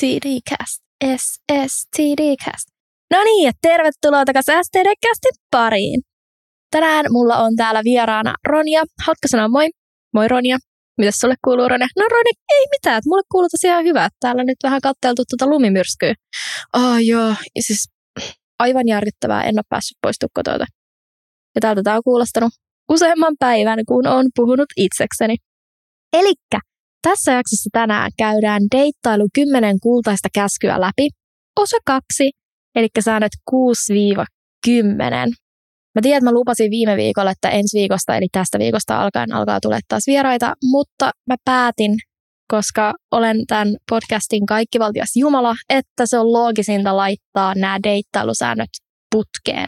SSTDcast. SSTDcast. No niin, ja tervetuloa takaisin STDcastin pariin. Tänään mulla on täällä vieraana Ronja. Haluatko sanoa moi? Moi Ronja. Mitäs sulle kuuluu Ronja? No Ronja, ei mitään. Että mulle kuuluu tosiaan hyvä. Täällä nyt vähän katteltu tuota lumimyrskyä. Oh joo, siis aivan järkyttävää. En ole päässyt pois tuota. Ja täältä tää on kuulostanut useamman päivän, kun on puhunut itsekseni. Elikkä tässä jaksossa tänään käydään deittailu 10 kultaista käskyä läpi, osa kaksi, eli säännöt 6-10. Mä tiedän, että mä lupasin viime viikolla, että ensi viikosta, eli tästä viikosta alkaen alkaa tulla taas vieraita, mutta mä päätin, koska olen tämän podcastin kaikkivaltias Jumala, että se on loogisinta laittaa nämä deittailusäännöt putkeen.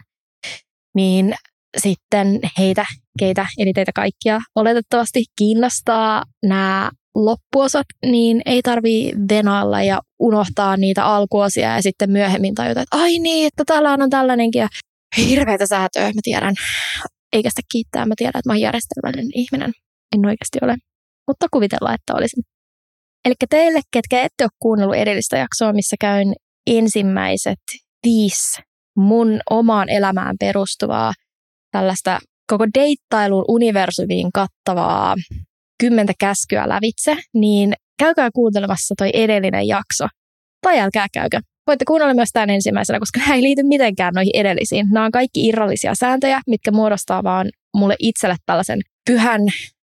Niin sitten heitä, keitä, eli teitä kaikkia oletettavasti kiinnostaa nämä loppuosat, niin ei tarvii venailla ja unohtaa niitä alkuosia ja sitten myöhemmin tajuta, että ai niin, että täällä on tällainenkin ja hirveätä säätöä, mä tiedän. Eikä sitä kiittää, mä tiedän, että mä oon järjestelmällinen ihminen. En oikeasti ole, mutta kuvitellaan, että olisin. Eli teille, ketkä ette ole kuunnellut edellistä jaksoa, missä käyn ensimmäiset viisi mun omaan elämään perustuvaa tällaista koko deittailun universumiin kattavaa kymmentä käskyä lävitse, niin käykää kuuntelemassa toi edellinen jakso. Tai älkää käykö. Voitte kuunnella myös tämän ensimmäisenä, koska nämä ei liity mitenkään noihin edellisiin. Nämä on kaikki irrallisia sääntöjä, mitkä muodostaa vaan mulle itselle tällaisen pyhän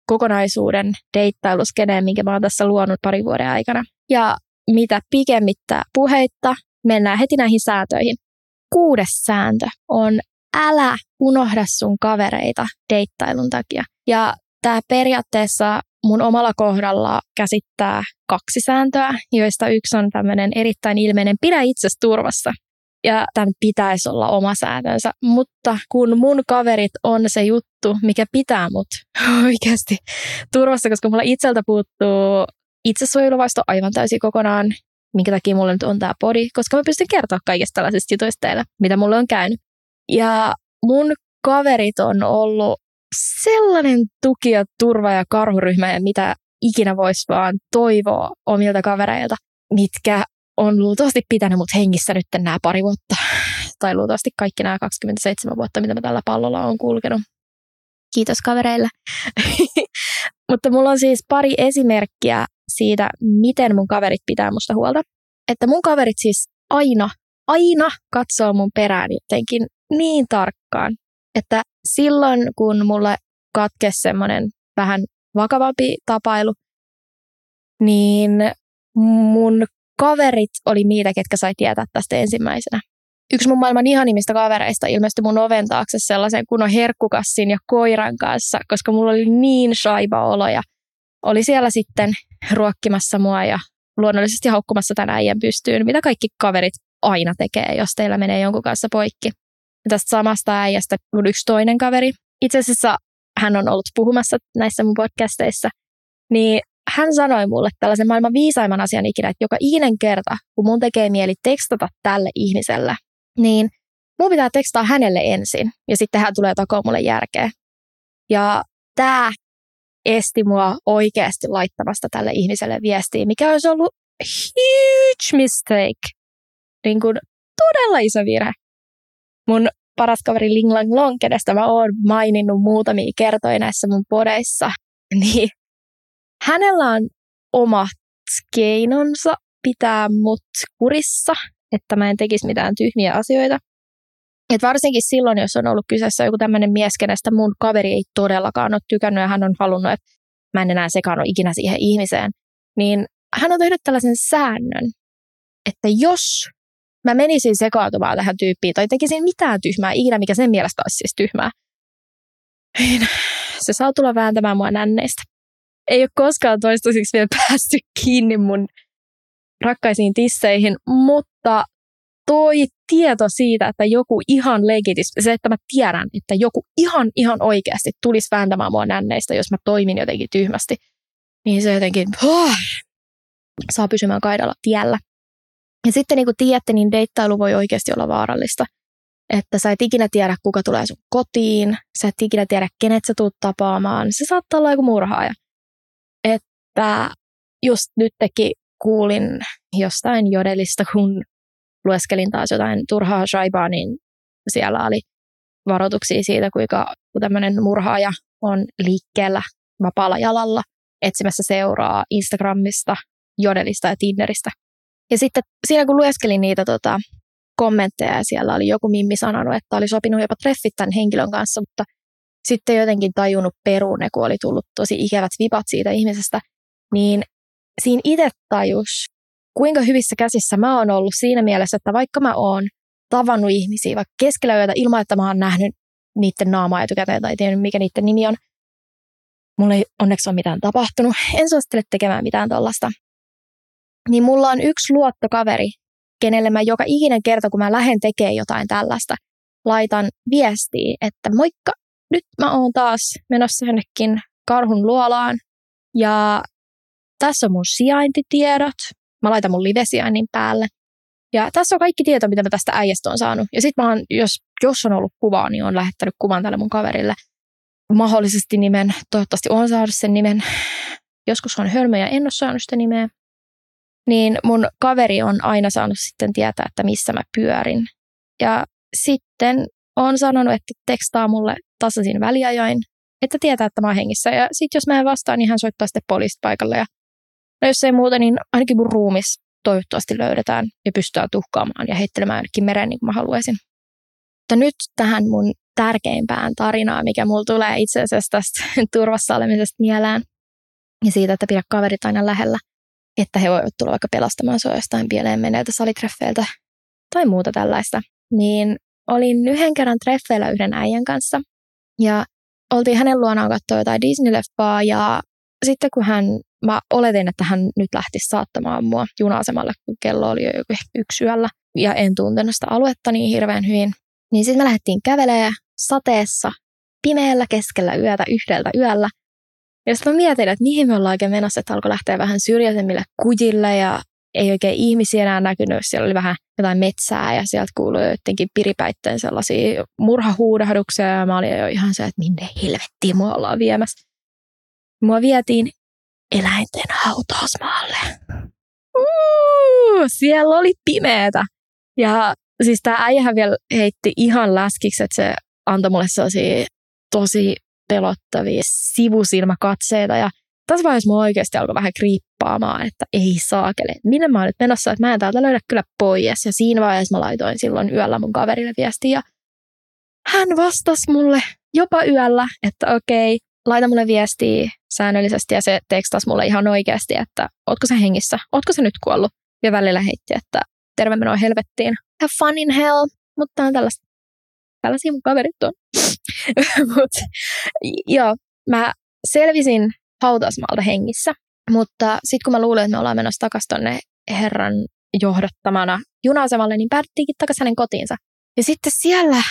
kokonaisuuden deittailuskeneen, minkä mä oon tässä luonut pari vuoden aikana. Ja mitä pikemmittä puheitta, mennään heti näihin sääntöihin. Kuudes sääntö on älä unohda sun kavereita deittailun takia. Ja Tämä periaatteessa mun omalla kohdalla käsittää kaksi sääntöä, joista yksi on tämmöinen erittäin ilmeinen pidä itsesi turvassa. Ja tämän pitäisi olla oma sääntönsä. Mutta kun mun kaverit on se juttu, mikä pitää mut oikeasti turvassa, koska mulla itseltä puuttuu itsesuojeluvaisto aivan täysin kokonaan, minkä takia mulla nyt on tämä podi, koska mä pystyn kertoa kaikista tällaisista jutuista teille, mitä mulle on käynyt. Ja mun kaverit on ollut sellainen tuki ja turva ja karhuryhmä ja mitä ikinä voisi vaan toivoa omilta kavereilta, mitkä on luultavasti pitänyt mut hengissä nyt nämä pari vuotta. Tai luultavasti kaikki nämä 27 vuotta, mitä mä tällä pallolla on kulkenut. Kiitos kavereille. Mutta mulla on siis pari esimerkkiä siitä, miten mun kaverit pitää musta huolta. Että mun kaverit siis aina, aina katsoo mun perään jotenkin niin tarkkaan, että silloin, kun mulle katkesi semmoinen vähän vakavampi tapailu, niin mun kaverit oli niitä, ketkä sai tietää tästä ensimmäisenä. Yksi mun maailman ihanimmista kavereista ilmestyi mun oven taakse sellaisen kunnon herkkukassin ja koiran kanssa, koska mulla oli niin shaiba olo ja oli siellä sitten ruokkimassa mua ja luonnollisesti haukkumassa tämän äijän pystyyn, mitä kaikki kaverit aina tekee, jos teillä menee jonkun kanssa poikki tästä samasta äijästä mun yksi toinen kaveri. Itse asiassa hän on ollut puhumassa näissä mun podcasteissa, niin hän sanoi mulle tällaisen maailman viisaimman asian ikinä, että joka ikinen kerta, kun mun tekee mieli tekstata tälle ihmiselle, niin mun pitää tekstaa hänelle ensin ja sitten hän tulee takoon mulle järkeä. Ja tämä esti mua oikeasti laittamasta tälle ihmiselle viestiä, mikä olisi ollut huge mistake. Niin kuin todella iso virhe mun paras kaveri Ling Lang Long, kenestä mä oon maininnut muutamia kertoja näissä mun podeissa, niin hänellä on omat keinonsa pitää mut kurissa, että mä en tekisi mitään tyhmiä asioita. Et varsinkin silloin, jos on ollut kyseessä joku tämmöinen mies, kenestä mun kaveri ei todellakaan ole tykännyt ja hän on halunnut, että mä en enää sekaannu ikinä siihen ihmiseen, niin hän on tehnyt tällaisen säännön, että jos mä menisin sekaantumaan tähän tyyppiin tai tekisin mitään tyhmää ikinä, mikä sen mielestä olisi siis tyhmää. Niin, se saa tulla vääntämään mua nänneistä. Ei ole koskaan toistaiseksi vielä päästy kiinni mun rakkaisiin tisseihin, mutta toi tieto siitä, että joku ihan legitis, se, että mä tiedän, että joku ihan, ihan oikeasti tulisi vääntämään mua nänneistä, jos mä toimin jotenkin tyhmästi, niin se jotenkin oh, saa pysymään kaidalla tiellä. Ja sitten niin kuin tiedätte, niin deittailu voi oikeasti olla vaarallista. Että sä et ikinä tiedä, kuka tulee sun kotiin, sä et ikinä tiedä, kenet sä tuut tapaamaan. Se saattaa olla joku murhaaja. Että just nyt teki, kuulin jostain jodelista, kun lueskelin taas jotain turhaa shaibaa, niin siellä oli varoituksia siitä, kuinka tämmöinen murhaaja on liikkeellä vapaalla jalalla etsimässä seuraa Instagramista, Jodelista ja Tinderistä. Ja sitten siinä kun lueskelin niitä tota, kommentteja, siellä oli joku mimmi sanonut, että oli sopinut jopa treffit tämän henkilön kanssa, mutta sitten jotenkin tajunnut peruun, kun oli tullut tosi ikävät vipat siitä ihmisestä, niin siinä itse tajus, kuinka hyvissä käsissä mä oon ollut siinä mielessä, että vaikka mä oon tavannut ihmisiä vaikka keskellä yötä ilman, että mä oon nähnyt niiden naamaa etukäteen tai tiennyt, mikä niiden nimi on, mulla ei onneksi ole mitään tapahtunut. En suosittele tekemään mitään tuollaista. Niin mulla on yksi luottokaveri, kenelle mä joka ikinen kerta, kun mä lähden tekemään jotain tällaista, laitan viestiä, että moikka, nyt mä oon taas menossa jonnekin karhun luolaan ja tässä on mun sijaintitiedot. Mä laitan mun live-sijainnin päälle. Ja tässä on kaikki tieto, mitä mä tästä äijästä on saanut. Ja sitten mä oon, jos, jos on ollut kuvaa, niin on lähettänyt kuvan tälle mun kaverille. Mahdollisesti nimen, toivottavasti on saanut sen nimen. Joskus on hölmö ja en ole saanut sitä nimeä. Niin mun kaveri on aina saanut sitten tietää, että missä mä pyörin. Ja sitten on sanonut, että tekstaa mulle tasaisin väliajoin, että tietää, että mä oon hengissä. Ja sitten jos mä en vastaa, niin hän soittaa sitten poliisit paikalle. Ja no jos ei muuta, niin ainakin mun ruumis toivottavasti löydetään ja pystytään tuhkaamaan ja heittelemään jonnekin mereen niin kuin mä haluaisin. Mutta nyt tähän mun tärkeimpään tarinaan, mikä mulla tulee itse asiassa tästä turvassa olemisesta mieleen ja siitä, että pidä kaverit aina lähellä, että he voivat tulla vaikka pelastamaan sua jostain pieleen menneiltä salitreffeiltä tai muuta tällaista. Niin olin yhden kerran treffeillä yhden äijän kanssa ja oltiin hänen luonaan katsoa jotain Disney-leffaa ja sitten kun hän, mä oletin, että hän nyt lähtisi saattamaan mua juna-asemalle, kun kello oli jo joku yksi yöllä ja en tuntenut sitä aluetta niin hirveän hyvin. Niin sitten me lähdettiin kävelemään sateessa, pimeällä keskellä yötä, yhdeltä yöllä. Ja sitten mä mietin, että mihin me ollaan oikein menossa, että alkoi lähteä vähän syrjäisemmille kujille ja ei oikein ihmisiä enää näkynyt. Siellä oli vähän jotain metsää ja sieltä kuului jotenkin piripäitteen sellaisia murhahuudahduksia ja mä olin jo ihan se, että minne helvettiin mua ollaan viemässä. Mua vietiin eläinten hautausmaalle. Uh, siellä oli pimeätä. Ja siis tämä äijähän vielä heitti ihan läskiksi, että se antoi mulle sellaisia tosi pelottavia sivusilmäkatseita ja tässä vaiheessa mua oikeasti alkoi vähän kriippaamaan, että ei saakele, minne mä oon nyt menossa, että mä en täältä löydä kyllä pois. Ja siinä vaiheessa mä laitoin silloin yöllä mun kaverille viestiä ja hän vastasi mulle jopa yöllä, että okei, laita mulle viestiä säännöllisesti ja se tekstasi mulle ihan oikeasti, että ootko se hengissä, ootko se nyt kuollut? Ja välillä heitti, että terve menoa helvettiin. Have fun in hell, mutta on tällaista. Tällaisia mun kaverit on. Mut, joo, mä selvisin hautausmaalta hengissä, mutta sitten kun mä luulin, että me ollaan menossa takaisin tonne herran johdattamana juna-asemalle, niin päädyttiinkin takaisin hänen kotiinsa. Ja sitten siellä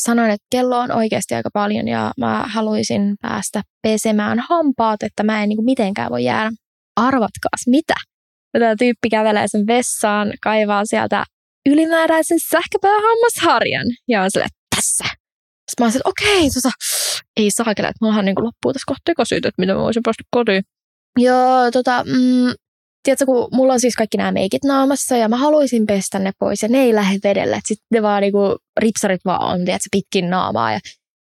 sanoin, että kello on oikeasti aika paljon ja mä haluaisin päästä pesemään hampaat, että mä en niin kuin mitenkään voi jäädä. Arvatkaas mitä? Tämä tyyppi kävelee sen vessaan, kaivaa sieltä ylimääräisen sähköpäähammasharjan ja on silleen, tässä. Sitten mä olisin, että okei, tota, ei saakele, että mullahan niin loppuu tässä kohta tekosyyt, että mitä mä voisin päästä kotiin. Joo, tota, mm, tiedätkö, kun mulla on siis kaikki nämä meikit naamassa ja mä haluaisin pestä ne pois ja ne ei lähde vedelle. Että sitten ne vaan niinku, ripsarit vaan on, tiedätkö, pitkin naamaa ja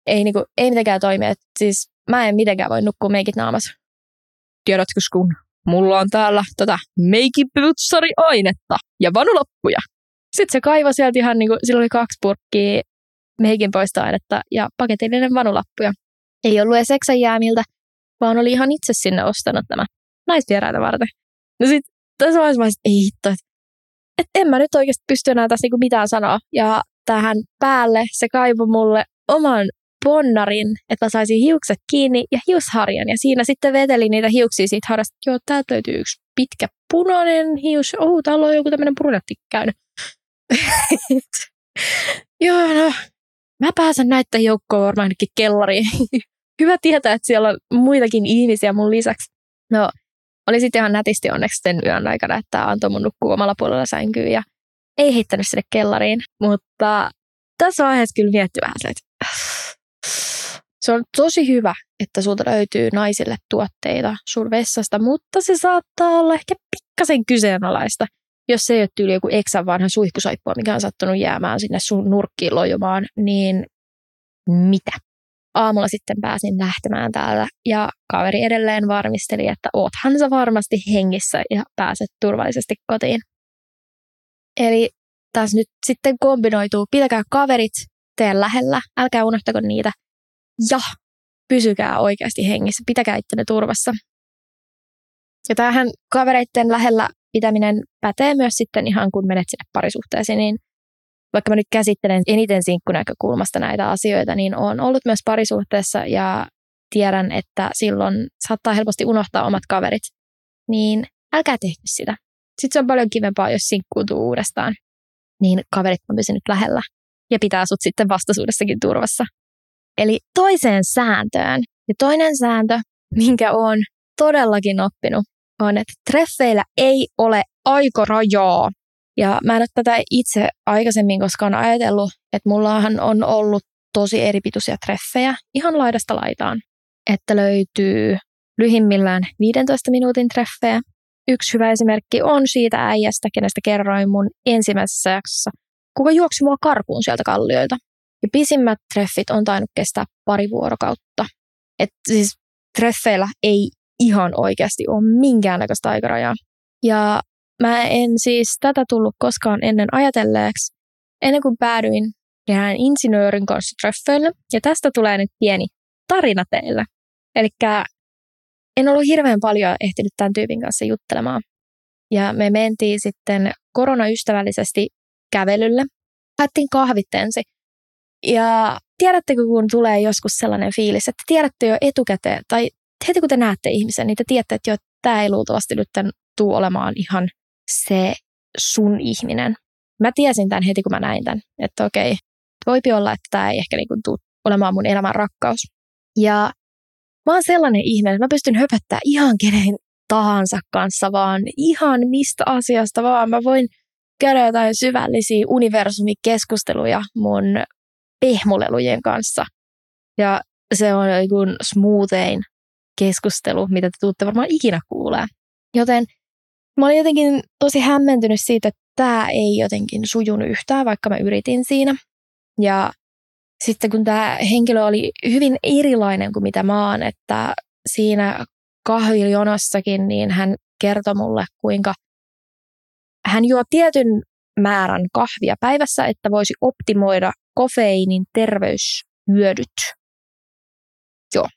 ei, niinku, ei mitenkään toimi. Et siis mä en mitenkään voi nukkua meikit naamassa. Tiedätkö, kun mulla on täällä tätä meikiputsari-ainetta ja vanulappuja. Sitten se kaivoi sieltä ihan, niin kuin, sillä oli kaksi purkkiä meikin poistoainetta ja paketillinen vanulappuja. Ei ollut edes jäämiltä, vaan oli ihan itse sinne ostanut nämä naisvieraita varten. No sit tässä vaiheessa mä ei hitto, että et en mä nyt oikeasti pysty enää tässä niinku mitään sanoa. Ja tähän päälle se kaivoi mulle oman ponnarin, että mä saisin hiukset kiinni ja hiusharjan. Ja siinä sitten veteli niitä hiuksia siitä harrasta. Joo, täältä löytyy yksi pitkä punainen hius. Oh, täällä on joku tämmöinen brunetti käynyt. Joo, no. Mä pääsen näiden joukkoon varmaan ainakin kellariin. Hyvä tietää, että siellä on muitakin ihmisiä mun lisäksi. No, oli sitten ihan nätisti onneksi sen yön aikana, että antoi mun nukkua omalla puolella sänkyyn ja ei heittänyt sinne kellariin. Mutta tässä vaiheessa kyllä mietti vähän se, että Se on tosi hyvä, että sulta löytyy naisille tuotteita sun vessasta, mutta se saattaa olla ehkä pikkasen kyseenalaista, jos se ei ole tyyli joku eksän vanha suihkusaippua, mikä on sattunut jäämään sinne sun nurkkiin lojumaan, niin mitä? Aamulla sitten pääsin lähtemään täältä ja kaveri edelleen varmisteli, että oothan sä varmasti hengissä ja pääset turvallisesti kotiin. Eli tässä nyt sitten kombinoituu, pitäkää kaverit teidän lähellä, älkää unohtako niitä ja pysykää oikeasti hengissä, pitäkää ittenne turvassa. Ja tämähän kavereiden lähellä pitäminen pätee myös sitten ihan kun menet sinne parisuhteeseen, niin vaikka mä nyt käsittelen eniten sinkkunäkökulmasta näitä asioita, niin on ollut myös parisuhteessa ja tiedän, että silloin saattaa helposti unohtaa omat kaverit, niin älkää tehkö sitä. Sitten se on paljon kivempaa, jos sinkkuutuu uudestaan, niin kaverit on pysynyt lähellä ja pitää sut sitten vastaisuudessakin turvassa. Eli toiseen sääntöön. Ja toinen sääntö, minkä on todellakin oppinut, on, että treffeillä ei ole aikarajaa. Ja mä en ole tätä itse aikaisemmin koskaan ajatellut, että mullahan on ollut tosi eripituisia treffejä ihan laidasta laitaan. Että löytyy lyhimmillään 15 minuutin treffejä. Yksi hyvä esimerkki on siitä äijästä, kenestä kerroin mun ensimmäisessä jaksossa, kuka juoksi mua karkuun sieltä kallioilta. Ja pisimmät treffit on tainnut kestää pari vuorokautta. että siis treffeillä ei ihan oikeasti ole minkäännäköistä aikarajaa. Ja mä en siis tätä tullut koskaan ennen ajatelleeksi, ennen kuin päädyin erään insinöörin kanssa treffeille. Ja tästä tulee nyt pieni tarina teille. Eli en ollut hirveän paljon ehtinyt tämän tyypin kanssa juttelemaan. Ja me mentiin sitten koronaystävällisesti kävelylle. Haettiin kahvit ensin. Ja tiedättekö, kun tulee joskus sellainen fiilis, että tiedätte jo etukäteen, tai heti kun te näette ihmisen, niin te tiedätte, että jo, tämä ei luultavasti nyt tule olemaan ihan se sun ihminen. Mä tiesin tämän heti, kun mä näin tämän, että okei, voipi olla, että tämä ei ehkä niinku tule olemaan mun elämän rakkaus. Ja mä oon sellainen ihminen, että mä pystyn höpöttämään ihan kenen tahansa kanssa, vaan ihan mistä asiasta vaan. Mä voin käydä jotain syvällisiä universumikeskusteluja mun pehmolelujen kanssa. Ja se on joku smoothein keskustelu, mitä te tuutte varmaan ikinä kuulee. Joten mä olin jotenkin tosi hämmentynyt siitä, että tämä ei jotenkin sujunut yhtään, vaikka mä yritin siinä. Ja sitten kun tämä henkilö oli hyvin erilainen kuin mitä mä oon, että siinä kahviljonossakin, niin hän kertoi mulle, kuinka hän juo tietyn määrän kahvia päivässä, että voisi optimoida kofeiinin terveyshyödyt. Joo.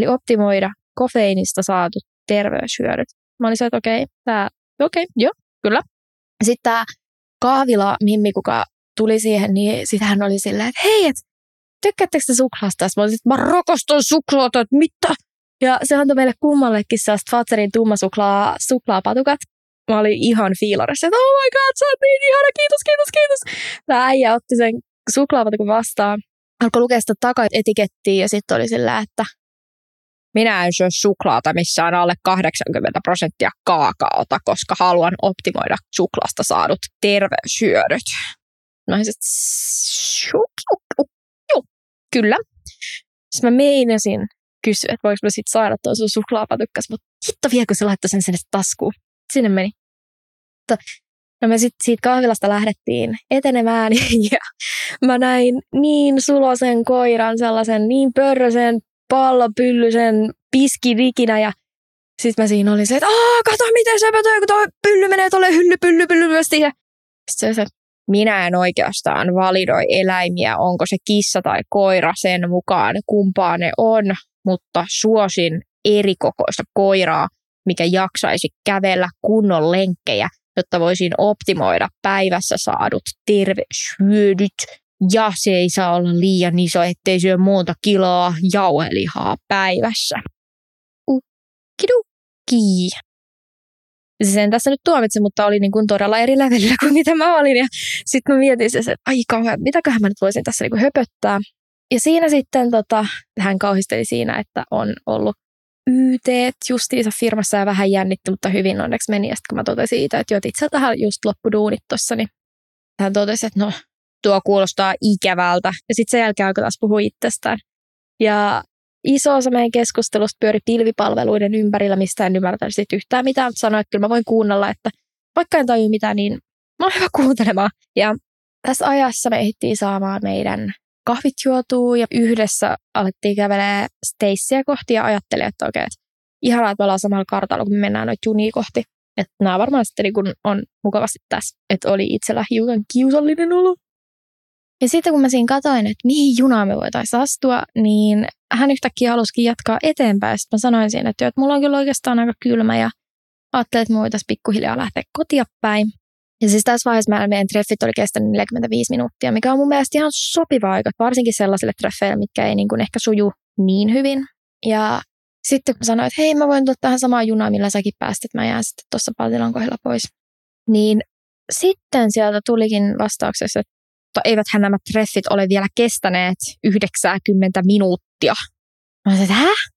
Eli optimoida kofeiinista saatut terveyshyödyt. Mä olin se, että okei, okay, okei, okay, joo, kyllä. Sitten tämä kahvila Mimmi, kuka tuli siihen, niin sitten hän oli silleen, että hei, et, tykkäättekö te suklaasta? Mä olin, mä rakastan suklaata, että mitä? Ja se antoi meille kummallekin sellaista Fatserin tumma suklaapatukat mä olin ihan fiilarissa, että oh my god, sä oot niin ihana, kiitos, kiitos, kiitos. Tämä äijä otti sen suklaapatukun vastaan, alkoi lukea sitä takaetikettiä ja sitten oli sillä, että minä en syö suklaata, missä on alle 80 prosenttia kaakaota, koska haluan optimoida suklaasta saadut terveyshyödyt. No sitten, kyllä. Sitten mä meinasin kysyä, että voiko mä sitten saada tuon sun suklaapatukkas, mutta hitto vielä, kun se laittoi sen sinne taskuun. Sinne meni. No me sitten siitä kahvilasta lähdettiin etenemään ja mä näin niin sulosen koiran, sellaisen niin pörrösen, pallopyllysen piskidikinä ja sitten mä siinä olin se, että aah, kato miten se pötö, kun toi pylly menee tuolle hylly, pylly, pyllyvästi. Ja sitten se, minä en oikeastaan validoi eläimiä, onko se kissa tai koira sen mukaan, kumpaa ne on, mutta suosin erikokoista koiraa, mikä jaksaisi kävellä kunnon lenkkejä jotta voisin optimoida päivässä saadut terveyshyödyt. Ja se ei saa olla liian iso, ettei syö monta kiloa jauhelihaa päivässä. Ukkiduki. Sen tässä nyt tuomitsi, mutta oli niin kuin todella eri levelillä kuin mitä mä olin. Ja sitten mä mietin, että ai kauhean, mitäköhän mä nyt voisin tässä niin kuin höpöttää. Ja siinä sitten tota, hän kauhisteli siinä, että on ollut YT justiinsa firmassa ja vähän jännitti, mutta hyvin onneksi meni. Ja sitten kun mä totesin siitä, että jo itse tähän just loppuduunit tuossa, niin hän totesi, että no tuo kuulostaa ikävältä. Ja sitten sen jälkeen alkoi taas puhua itsestään. Ja iso osa meidän keskustelusta pyöri pilvipalveluiden ympärillä, mistä en ymmärtänyt sit yhtään mitään, mutta sanoin, että kyllä mä voin kuunnella, että vaikka en tajua mitään, niin mä oon hyvä kuuntelemaan. Ja tässä ajassa me ehdittiin saamaan meidän kahvit juotuu ja yhdessä alettiin kävelee Staceyä kohti ja ajattelin, että okei, että ihanaa, että me ollaan samalla kartalla, kun me mennään noita junia kohti. Että nämä varmaan sitten niin kun on mukavasti tässä, että oli itsellä hiukan kiusallinen olo. Ja sitten kun mä siinä katoin, että mihin junaan me voitaisiin astua, niin hän yhtäkkiä halusikin jatkaa eteenpäin. Sitten mä sanoin siinä, että, että mulla on kyllä oikeastaan aika kylmä ja ajattelin, että me voitaisiin pikkuhiljaa lähteä kotia päin. Ja siis tässä vaiheessa meidän treffit oli kestänyt 45 minuuttia, mikä on mun mielestä ihan sopiva aika, varsinkin sellaisille treffeille, mitkä ei niin kuin ehkä suju niin hyvin. Ja sitten kun sanoin, että hei, mä voin tulla tähän samaan junaan, millä säkin pääsit, että mä jään sitten tuossa Paltilan kohdalla pois. Niin sitten sieltä tulikin vastauksessa, että eiväthän nämä treffit ole vielä kestäneet 90 minuuttia. Mä sanoin, että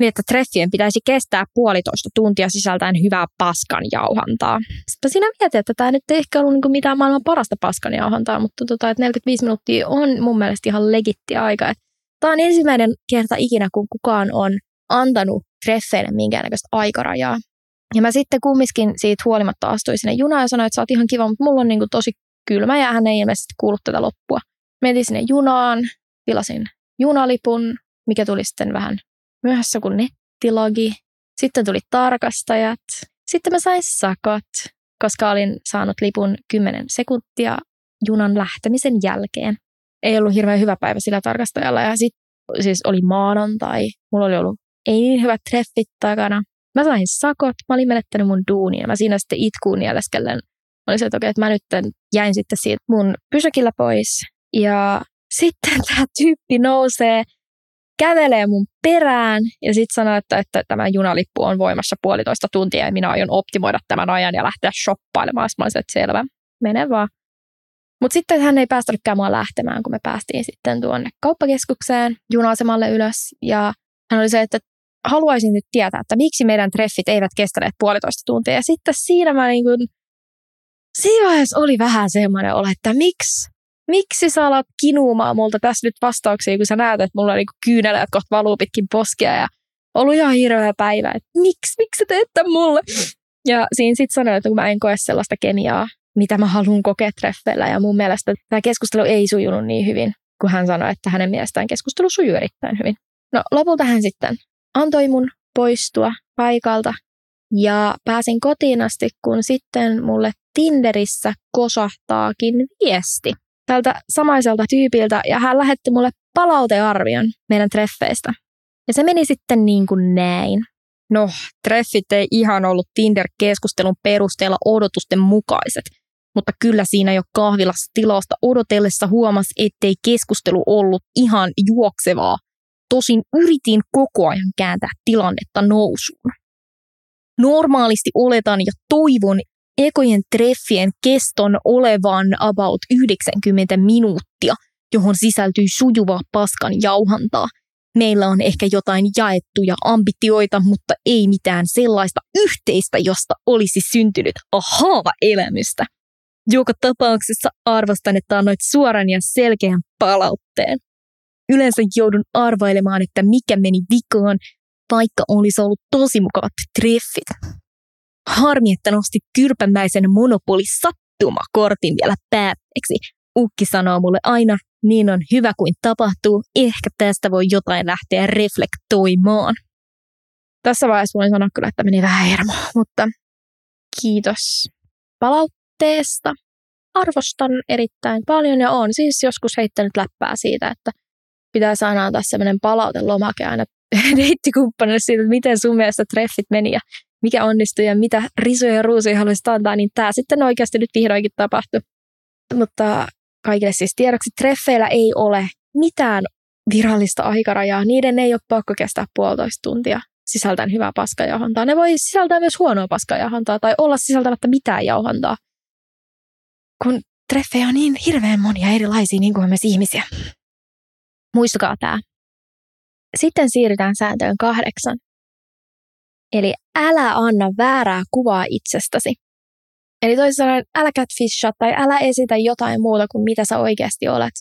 niin että treffien pitäisi kestää puolitoista tuntia sisältäen hyvää paskan jauhantaa. Sitten siinä mietin, että tämä nyt ei ehkä ollut niin mitään maailman parasta paskan jauhantaa, mutta tota, että 45 minuuttia on mun mielestä ihan legitti aika. Tämä on ensimmäinen kerta ikinä, kun kukaan on antanut treffeille minkäännäköistä aikarajaa. Ja mä sitten kumminkin siitä huolimatta astuin sinne junaan ja sanoin, että sä oot ihan kiva, mutta mulla on niin tosi kylmä ja hän ei ilmeisesti kuullut tätä loppua. Menin sinne junaan, tilasin junalipun, mikä tuli sitten vähän myöhässä kuin nettilogi. Sitten tuli tarkastajat. Sitten mä sain sakot, koska olin saanut lipun 10 sekuntia junan lähtemisen jälkeen. Ei ollut hirveän hyvä päivä sillä tarkastajalla ja sitten siis oli maanantai. Mulla oli ollut ei niin hyvät treffit takana. Mä sain sakot, mä olin menettänyt mun duunia. Mä siinä sitten itkuun jäljeskellen. Oli se, että okei, että mä nyt jäin sitten siitä mun pysäkillä pois. Ja sitten tämä tyyppi nousee kävelee mun perään ja sitten sanoo, että, että tämä junalippu on voimassa puolitoista tuntia ja minä aion optimoida tämän ajan ja lähteä shoppailemaan. Mä olisin, että selvä, mene vaan. Mutta sitten hän ei päästänytkään mua lähtemään, kun me päästiin sitten tuonne kauppakeskukseen junasemalle ylös. Ja hän oli se, että haluaisin nyt tietää, että miksi meidän treffit eivät kestäneet puolitoista tuntia. Ja sitten siinä mä niin kuin, siinä vaiheessa oli vähän semmoinen olo, että miksi miksi sä alat kinuumaan multa tässä nyt vastauksia, kun sä näet, että mulla on niinku kyyneleet kohta valuu pitkin poskia ja ollut ihan hirveä päivä, että miksi, miksi sä teet tämän mulle? Ja siinä sitten sanoin, että kun mä en koe sellaista kemiaa, mitä mä haluan kokea treffeillä ja mun mielestä tämä keskustelu ei sujunut niin hyvin, kun hän sanoi, että hänen mielestään keskustelu sujuu erittäin hyvin. No lopulta hän sitten antoi mun poistua paikalta ja pääsin kotiin asti, kun sitten mulle Tinderissä kosahtaakin viesti tältä samaiselta tyypiltä ja hän lähetti mulle palautearvion meidän treffeistä. Ja se meni sitten niin kuin näin. No, treffit ei ihan ollut Tinder-keskustelun perusteella odotusten mukaiset, mutta kyllä siinä jo kahvilassa tilausta odotellessa huomasi, ettei keskustelu ollut ihan juoksevaa. Tosin yritin koko ajan kääntää tilannetta nousuun. Normaalisti oletan ja toivon, ekojen treffien keston olevan about 90 minuuttia, johon sisältyy sujuvaa paskan jauhantaa. Meillä on ehkä jotain jaettuja ambitioita, mutta ei mitään sellaista yhteistä, josta olisi syntynyt ahaava elämystä. Joka tapauksessa arvostan, että annoit suoran ja selkeän palautteen. Yleensä joudun arvailemaan, että mikä meni vikaan, vaikka olisi ollut tosi mukavat treffit. Harmi, että nosti kyrpämäisen monopoli sattumakortin vielä päätteeksi. Ukki sanoo mulle aina, niin on hyvä kuin tapahtuu, ehkä tästä voi jotain lähteä reflektoimaan. Tässä vaiheessa voin sanoa kyllä, että meni vähän hermo, mutta kiitos palautteesta. Arvostan erittäin paljon ja on siis joskus heittänyt läppää siitä, että pitää saada antaa sellainen palautelomake aina deittikumppanille siitä, että miten sun mielestä treffit meni ja mikä onnistui ja mitä risuja ja ruusuja haluaisit antaa, niin tämä sitten oikeasti nyt vihdoinkin tapahtui. Mutta kaikille siis tiedoksi, treffeillä ei ole mitään virallista aikarajaa. Niiden ei ole pakko kestää puolitoista tuntia sisältäen hyvää paskajauhantaa. Ne voi sisältää myös huonoa paskajauhantaa tai olla sisältämättä mitään jauhantaa. Kun treffejä on niin hirveän monia erilaisia niin kuin myös ihmisiä. Muistakaa tämä. Sitten siirrytään sääntöön kahdeksan. Eli älä anna väärää kuvaa itsestäsi. Eli toisin sanoen, älä catfisha tai älä esitä jotain muuta kuin mitä sä oikeasti olet.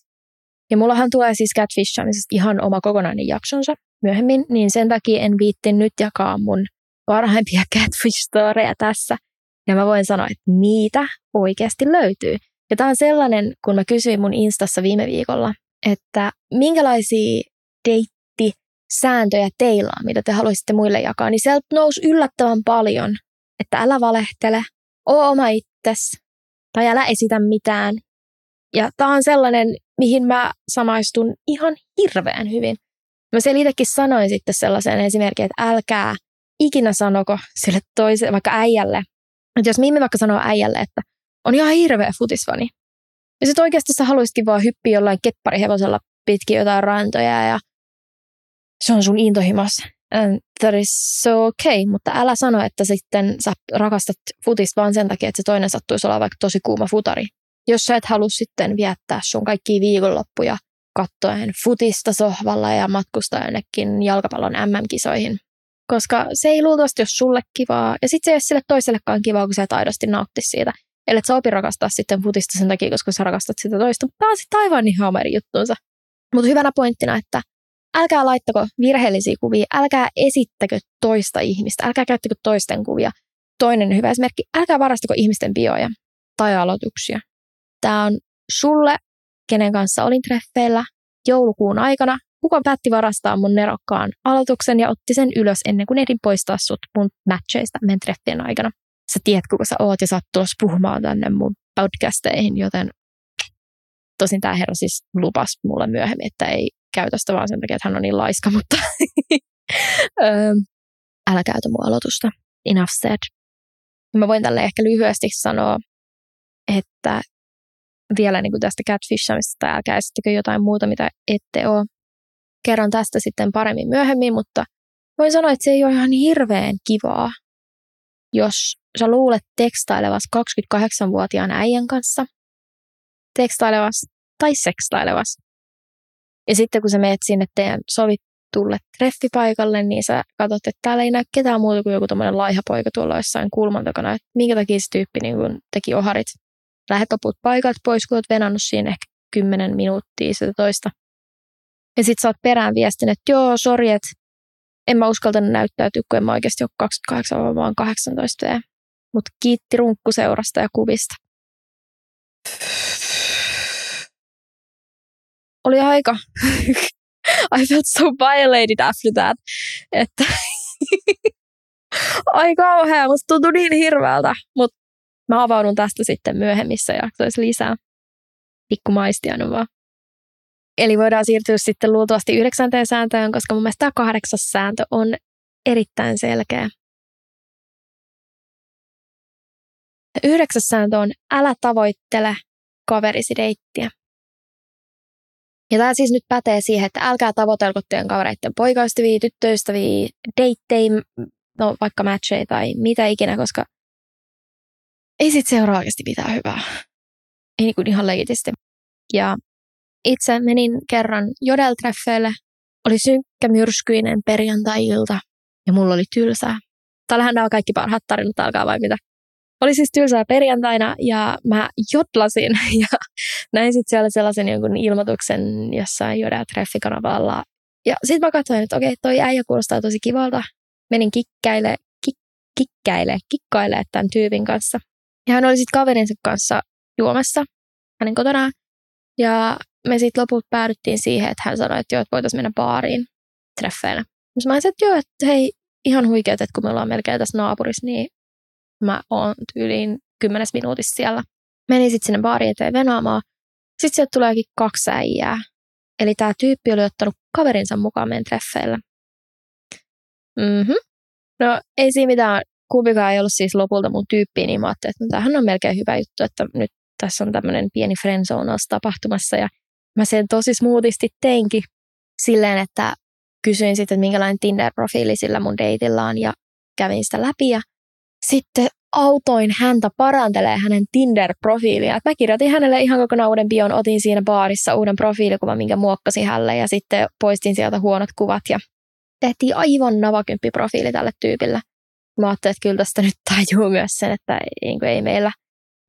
Ja mullahan tulee siis catfishamisesta ihan oma kokonainen jaksonsa myöhemmin, niin sen takia en viitti nyt jakaa mun parhaimpia catfish-storeja tässä. Ja mä voin sanoa, että niitä oikeasti löytyy. Ja tämä on sellainen, kun mä kysyin mun Instassa viime viikolla, että minkälaisia deittisääntöjä teillä on, mitä te haluaisitte muille jakaa, niin sieltä nousi yllättävän paljon, että älä valehtele, oo oma itses, tai älä esitä mitään. Ja tämä on sellainen, mihin mä samaistun ihan hirveän hyvin. Mä siellä itsekin sanoin sitten sellaisen esimerkin, että älkää ikinä sanoko sille toiselle, vaikka äijälle. Että jos Mimmi vaikka sanoo äijälle, että on ihan hirveä futisfani. Ja sitten oikeasti sä haluaisitkin vaan hyppiä jollain kepparihevosella pitkin jotain rantoja ja se on sun intohimas. And that is so okay, mutta älä sano, että sitten sä rakastat futista vaan sen takia, että se toinen sattuisi olla vaikka tosi kuuma futari. Jos sä et halua sitten viettää sun kaikki viikonloppuja kattoen futista sohvalla ja matkustaa jonnekin jalkapallon MM-kisoihin. Koska se ei luultavasti ole sulle kivaa, ja sitten se ei ole sille toisellekaan kivaa, kun sä et aidosti nautti siitä. Eli sä opi rakastaa sitten futista sen takia, koska sä rakastat sitä toista. Tämä on sitten aivan ihan eri juttuunsa. Mutta hyvänä pointtina, että älkää laittako virheellisiä kuvia, älkää esittäkö toista ihmistä, älkää käyttäkö toisten kuvia. Toinen hyvä esimerkki, älkää varastako ihmisten bioja tai aloituksia. Tämä on sulle, kenen kanssa olin treffeillä joulukuun aikana. Kuka päätti varastaa mun nerokkaan aloituksen ja otti sen ylös ennen kuin ehdin poistaa sut mun matcheista men treffien aikana. Sä tiedät, kuka sä oot ja sä oot puhumaan tänne mun podcasteihin, joten tosin tämä herra siis lupas mulle myöhemmin, että ei käytä sitä vaan sen takia, että hän on niin laiska, mutta älä käytä mun aloitusta. Enough said. Mä voin tälle ehkä lyhyesti sanoa, että vielä niin kuin tästä catfishamisesta, älkää esittekö jotain muuta, mitä ette ole. Kerron tästä sitten paremmin myöhemmin, mutta voin sanoa, että se ei ole ihan hirveän kivaa, jos sä luulet tekstailevas 28-vuotiaan äijän kanssa, tekstailevas tai sekstailevas. Ja sitten kun sä meet sinne teidän sovittulle treffipaikalle, niin sä katsot, että täällä ei näy ketään muuta kuin joku tämmöinen laiha poika tuolla jossain kulman takana, että minkä takia se tyyppi niin kun teki oharit lähet loput paikat pois, kun olet venannut siinä ehkä 10 minuuttia sitä toista. Ja sit sä oot perään viestin, että joo, sori, että en mä uskaltanut näyttäytyä, kun en mä oikeasti ole 28, vaan 18 V. Mutta kiitti runkkuseurasta ja kuvista. Oli aika. I felt so violated after that. Että ai kauhea, musta tuntui niin hirveältä, mutta Mä avaudun tästä sitten myöhemmissä jaksoissa lisää. Pikku vaan. Eli voidaan siirtyä sitten luultavasti yhdeksänteen sääntöön, koska mun mielestä tämä kahdeksas sääntö on erittäin selkeä. Yhdeksäs sääntö on älä tavoittele kaverisi deittiä. Ja tämä siis nyt pätee siihen, että älkää tavoitelko teidän kavereiden poikaystäviä, tyttöystäviä, deittejä, no vaikka matcheja tai mitä ikinä, koska ei sit seuraa oikeasti mitään hyvää. Ei niin kuin ihan legitisti. Ja itse menin kerran jodeltreffeille. Oli synkkä myrskyinen perjantai-ilta ja mulla oli tylsää. Täällähän nämä kaikki parhaat tarinat alkaa vai mitä. Oli siis tylsää perjantaina ja mä jotlasin ja näin sitten siellä sellaisen jonkun ilmoituksen jossain Jodel treffikanavalla. Ja sitten mä katsoin, että okei, toi äijä kuulostaa tosi kivalta. Menin kikkäile, kik, kikkäile, kikkaile tämän tyypin kanssa. Ja hän oli sitten kaverinsa kanssa juomassa hänen kotonaan. Ja me sitten lopulta päädyttiin siihen, että hän sanoi, että joo, että voitaisiin mennä baariin treffeille. Mä sanoin, että joo, että hei, ihan huikeet, että kun me ollaan melkein tässä naapurissa, niin mä oon tyyliin kymmenes minuutissa siellä. Menin sitten sinne baariin eteen venaamaan. Sitten sieltä tuleekin kaksi äijää. Eli tämä tyyppi oli ottanut kaverinsa mukaan meidän treffeille. Mhm. No ei siinä mitään kumpikaan ei ollut siis lopulta mun tyyppi, niin mä ajattelin, että no, tämähän on melkein hyvä juttu, että nyt tässä on tämmöinen pieni friendzone tapahtumassa ja mä sen tosi smoothisti teinkin silleen, että kysyin sitten, että minkälainen Tinder-profiili sillä mun deitillä on ja kävin sitä läpi ja sitten autoin häntä parantelee hänen Tinder-profiilia. Mä kirjoitin hänelle ihan kokonaan uuden bion, otin siinä baarissa uuden profiilikuvan, minkä muokkasin hänelle ja sitten poistin sieltä huonot kuvat ja tehtiin aivan navakymppi profiili tälle tyypille mä ajattelin, että kyllä tästä nyt tajuu myös sen, että ei, niin ei meillä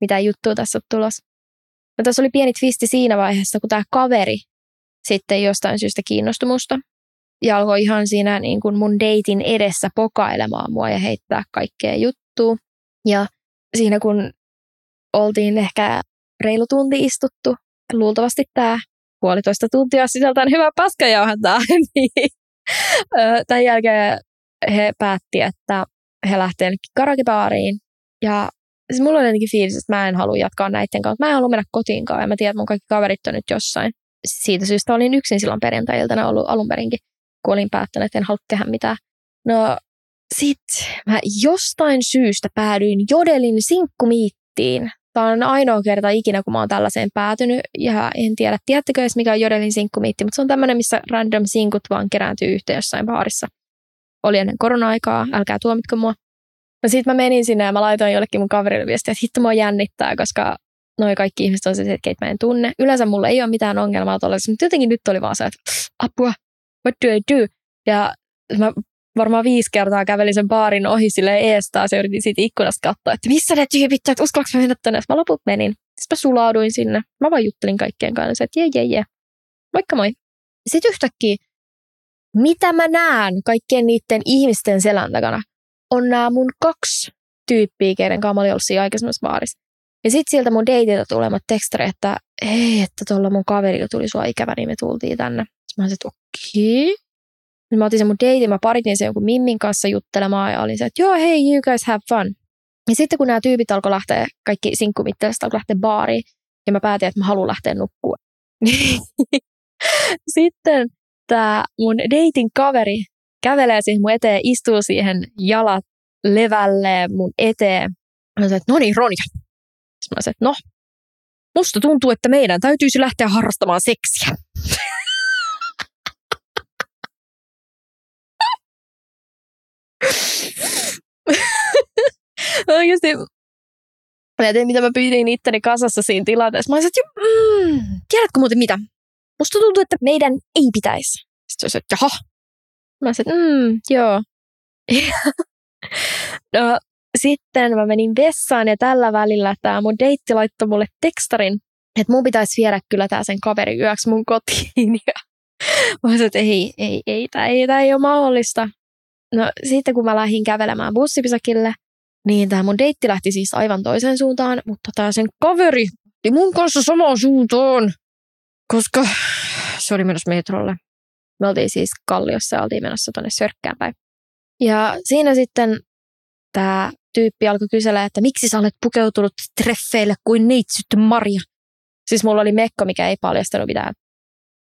mitään juttua tässä ole tulossa. No tässä oli pieni twisti siinä vaiheessa, kun tämä kaveri sitten jostain syystä kiinnostumusta. Ja alkoi ihan siinä niin kuin mun deitin edessä pokailemaan mua ja heittää kaikkea juttua. Ja siinä kun oltiin ehkä reilu tunti istuttu, luultavasti tämä puolitoista tuntia sisältää hyvä paskajauhantaa, niin tämän jälkeen he päätti, että he lähtevät karakebaariin. Ja siis mulla oli jotenkin fiilis, että mä en halua jatkaa näiden kanssa. Mä en halua mennä kotiinkaan ja mä tiedän, että mun kaikki kaverit on nyt jossain. Siitä syystä olin yksin silloin perjantai-iltana ollut alun perinkin, kun olin päättänyt, että en halua tehdä mitään. No sit mä jostain syystä päädyin Jodelin sinkkumiittiin. Tämä on ainoa kerta ikinä, kun mä oon tällaiseen päätynyt. Ja en tiedä, tiedättekö edes mikä on Jodelin sinkkumiitti, mutta se on tämmöinen, missä random sinkut vaan kerääntyy yhteen jossain baarissa. Oli ennen korona-aikaa, älkää tuomitko mua. No sit mä menin sinne ja mä laitoin jollekin mun kaverille viestiä, että hitto mua jännittää, koska noi kaikki ihmiset on se, että keitä mä en tunne. Yleensä mulla ei ole mitään ongelmaa tuollaisessa, mutta jotenkin nyt oli vaan se, että apua, what do I do? Ja mä varmaan viisi kertaa kävelin sen baarin ohi sille eestaa, se yritin siitä ikkunasta katsoa, että missä ne tyypit, että uskallanko mä mennä tänne. Mä loput menin. Sitten mä sulauduin sinne. Mä vaan juttelin kaikkien kanssa, että jee, jee, jee. Moikka moi. Sitten yhtäkkiä, mitä mä näen kaikkien niiden ihmisten selän takana, on nämä mun kaksi tyyppiä, keiden kanssa mä olin ollut siinä aikaisemmassa baarissa. Ja sitten sieltä mun deitiltä tulemat tekstari, että hei, että tuolla mun kaveri tuli sua ikävä, niin me tultiin tänne. Sitten mä olisin, että okei. Okay. Mä otin sen mun deitin, mä paritin sen jonkun Mimmin kanssa juttelemaan ja olin se, että joo, hei, you guys have fun. Ja sitten kun nämä tyypit alkoi lähteä, kaikki sinkkumittelistä alkoi lähteä baariin, ja mä päätin, että mä haluan lähteä nukkua. sitten tämä mun deitin kaveri kävelee siihen mun eteen, istuu siihen jalat levälle mun eteen. Mä sanoin, että no niin, Ronja. Sitten mä sanoin, että no, musta tuntuu, että meidän täytyisi lähteä harrastamaan seksiä. Oikeasti mä tein, mitä mä pyytin itteni kasassa siinä tilanteessa. Mä olisin, että mm, tiedätkö muuten mitä? Musta tuntuu, että meidän ei pitäisi. Sitten se että jaha. Mä sanoin, että mm, joo. no, sitten mä menin vessaan ja tällä välillä tämä mun deitti laittoi mulle tekstarin, että mun pitäisi viedä kyllä tää sen kaveri yöksi mun kotiin. Ja mä sanoin, että ei, ei, ei, tämä ei, tää ei ole mahdollista. No sitten kun mä lähdin kävelemään bussipysäkille, niin tämä mun deitti lähti siis aivan toiseen suuntaan, mutta tämä sen kaveri oli mun kanssa samaan suuntaan, koska se oli menossa metrolle. Me oltiin siis Kalliossa ja oltiin menossa tuonne Sörkkään päin. Ja siinä sitten tämä tyyppi alkoi kysellä, että miksi sä olet pukeutunut treffeille kuin neitsyt Maria. Siis mulla oli mekko, mikä ei paljastanut mitään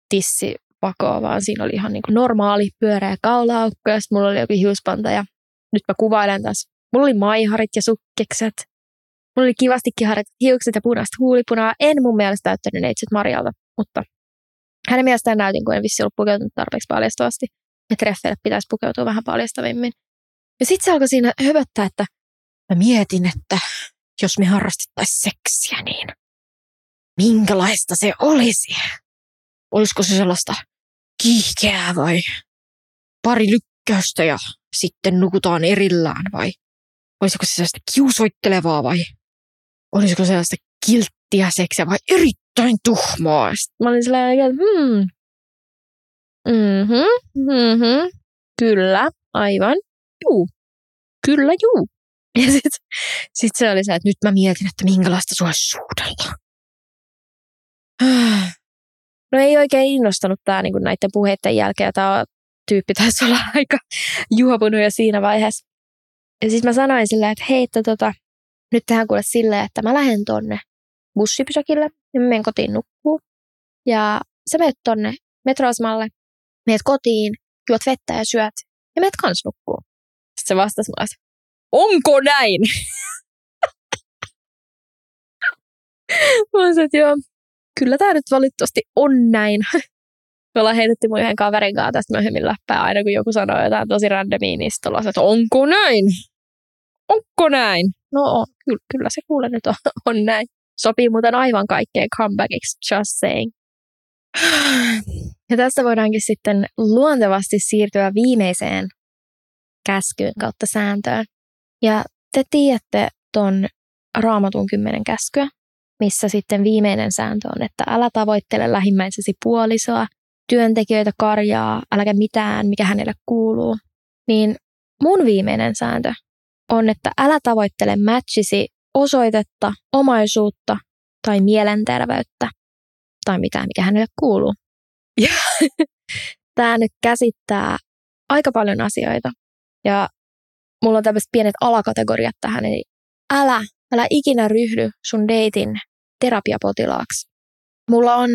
tissipakoa, vaan siinä oli ihan niin kuin normaali pyöreä kaulaukko ja mulla oli joku hiuspanta ja nyt mä kuvailen tässä. Mulla oli maiharit ja sukkekset. Mulla oli kivasti kiharet hiukset ja punaista huulipunaa. En mun mielestä täyttänyt neitsyt Marialta, mutta hänen mielestään näytin, kun en vissi ollut pukeutunut tarpeeksi paljastavasti. Ja treffeille pitäisi pukeutua vähän paljastavimmin. Ja sitten se alkoi siinä höpöttää, että mä mietin, että jos me harrastettaisiin seksiä, niin minkälaista se olisi? Olisiko se sellaista kiihkeää vai pari lykkäystä ja sitten nukutaan erillään vai olisiko se sellaista kiusoittelevaa vai olisiko se sellaista kilttiä seksiä vai erittäin tuhmaa? Sitten mä olin sellainen, että hmm, mm-hmm, mm-hmm, kyllä, aivan, juu, kyllä juu. Ja sitten sit se oli se, että nyt mä mietin, että minkälaista sua suudella. No ei oikein innostanut tämä niin näiden puheiden jälkeen. Tämä tyyppi taisi olla aika juopunut jo siinä vaiheessa. Ja sitten mä sanoin silleen, että hei, että tota, nyt tehdään kuule silleen, että mä lähden tonne bussipysäkille ja mä menen kotiin nukkuu. Ja sä menet tonne metroasemalle, meet kotiin, juot vettä ja syöt ja meet kans nukkuu. Sitten se vastasi mulle, onko näin? mä olisin, että joo, kyllä tämä nyt valitettavasti on näin. Me ollaan heitetty mun yhden kaverin kanssa tästä myöhemmin läppää, aina kun joku sanoo jotain tosi randomia, niin sitten ollaan, että onko näin? Onko näin? No on, kyllä, kyllä se kuule nyt on, on näin. Sopii muuten aivan kaikkeen comebackiksi, just saying. Ja tästä voidaankin sitten luontevasti siirtyä viimeiseen käskyyn kautta sääntöön. Ja te tiedätte ton raamatun kymmenen käskyä, missä sitten viimeinen sääntö on, että älä tavoittele lähimmäisesi puolisoa, työntekijöitä karjaa, äläkä mitään, mikä hänelle kuuluu, niin mun viimeinen sääntö on, että älä tavoittele matchisi osoitetta, omaisuutta tai mielenterveyttä tai mitään, mikä hänelle kuuluu. Ja tämä nyt käsittää aika paljon asioita. Ja mulla on tämmöiset pienet alakategoriat tähän, eli älä, älä ikinä ryhdy sun deitin terapiapotilaaksi. Mulla on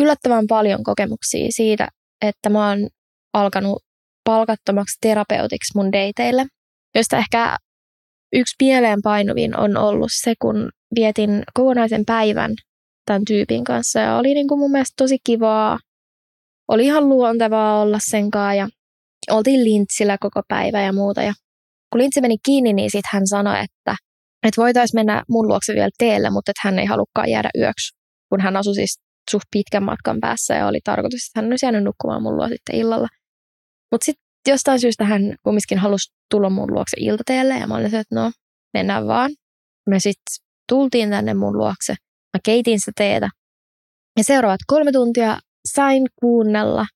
yllättävän paljon kokemuksia siitä, että mä oon alkanut palkattomaksi terapeutiksi mun dateille, josta ehkä yksi pieleen painuvin on ollut se, kun vietin kokonaisen päivän tämän tyypin kanssa ja oli niin kuin mun mielestä tosi kivaa. Oli ihan luontevaa olla sen kanssa ja oltiin lintsillä koko päivä ja muuta. Ja kun lintsi meni kiinni, niin sitten hän sanoi, että, että voitaisiin mennä mun luokse vielä teelle, mutta että hän ei halukkaan jäädä yöksi, kun hän asui siis suht pitkän matkan päässä ja oli tarkoitus, että hän olisi jäänyt nukkumaan mun luo sitten illalla. Mutta sitten jostain syystä hän kumminkin halusi tulla mun luokse iltateelle ja mä olin että no, mennään vaan. Me sitten tultiin tänne mun luokse. Mä keitin sitä teetä. Ja seuraavat kolme tuntia sain kuunnella,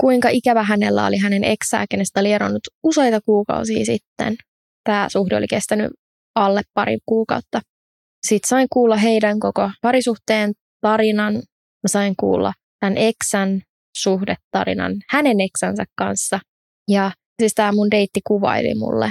kuinka ikävä hänellä oli hänen eksää, kenestä oli eronnut useita kuukausia sitten. Tämä suhde oli kestänyt alle pari kuukautta. Sitten sain kuulla heidän koko parisuhteen tarinan. Mä sain kuulla tämän eksän suhdetarinan hänen eksänsä kanssa. Ja siis tämä mun deitti kuvaili mulle,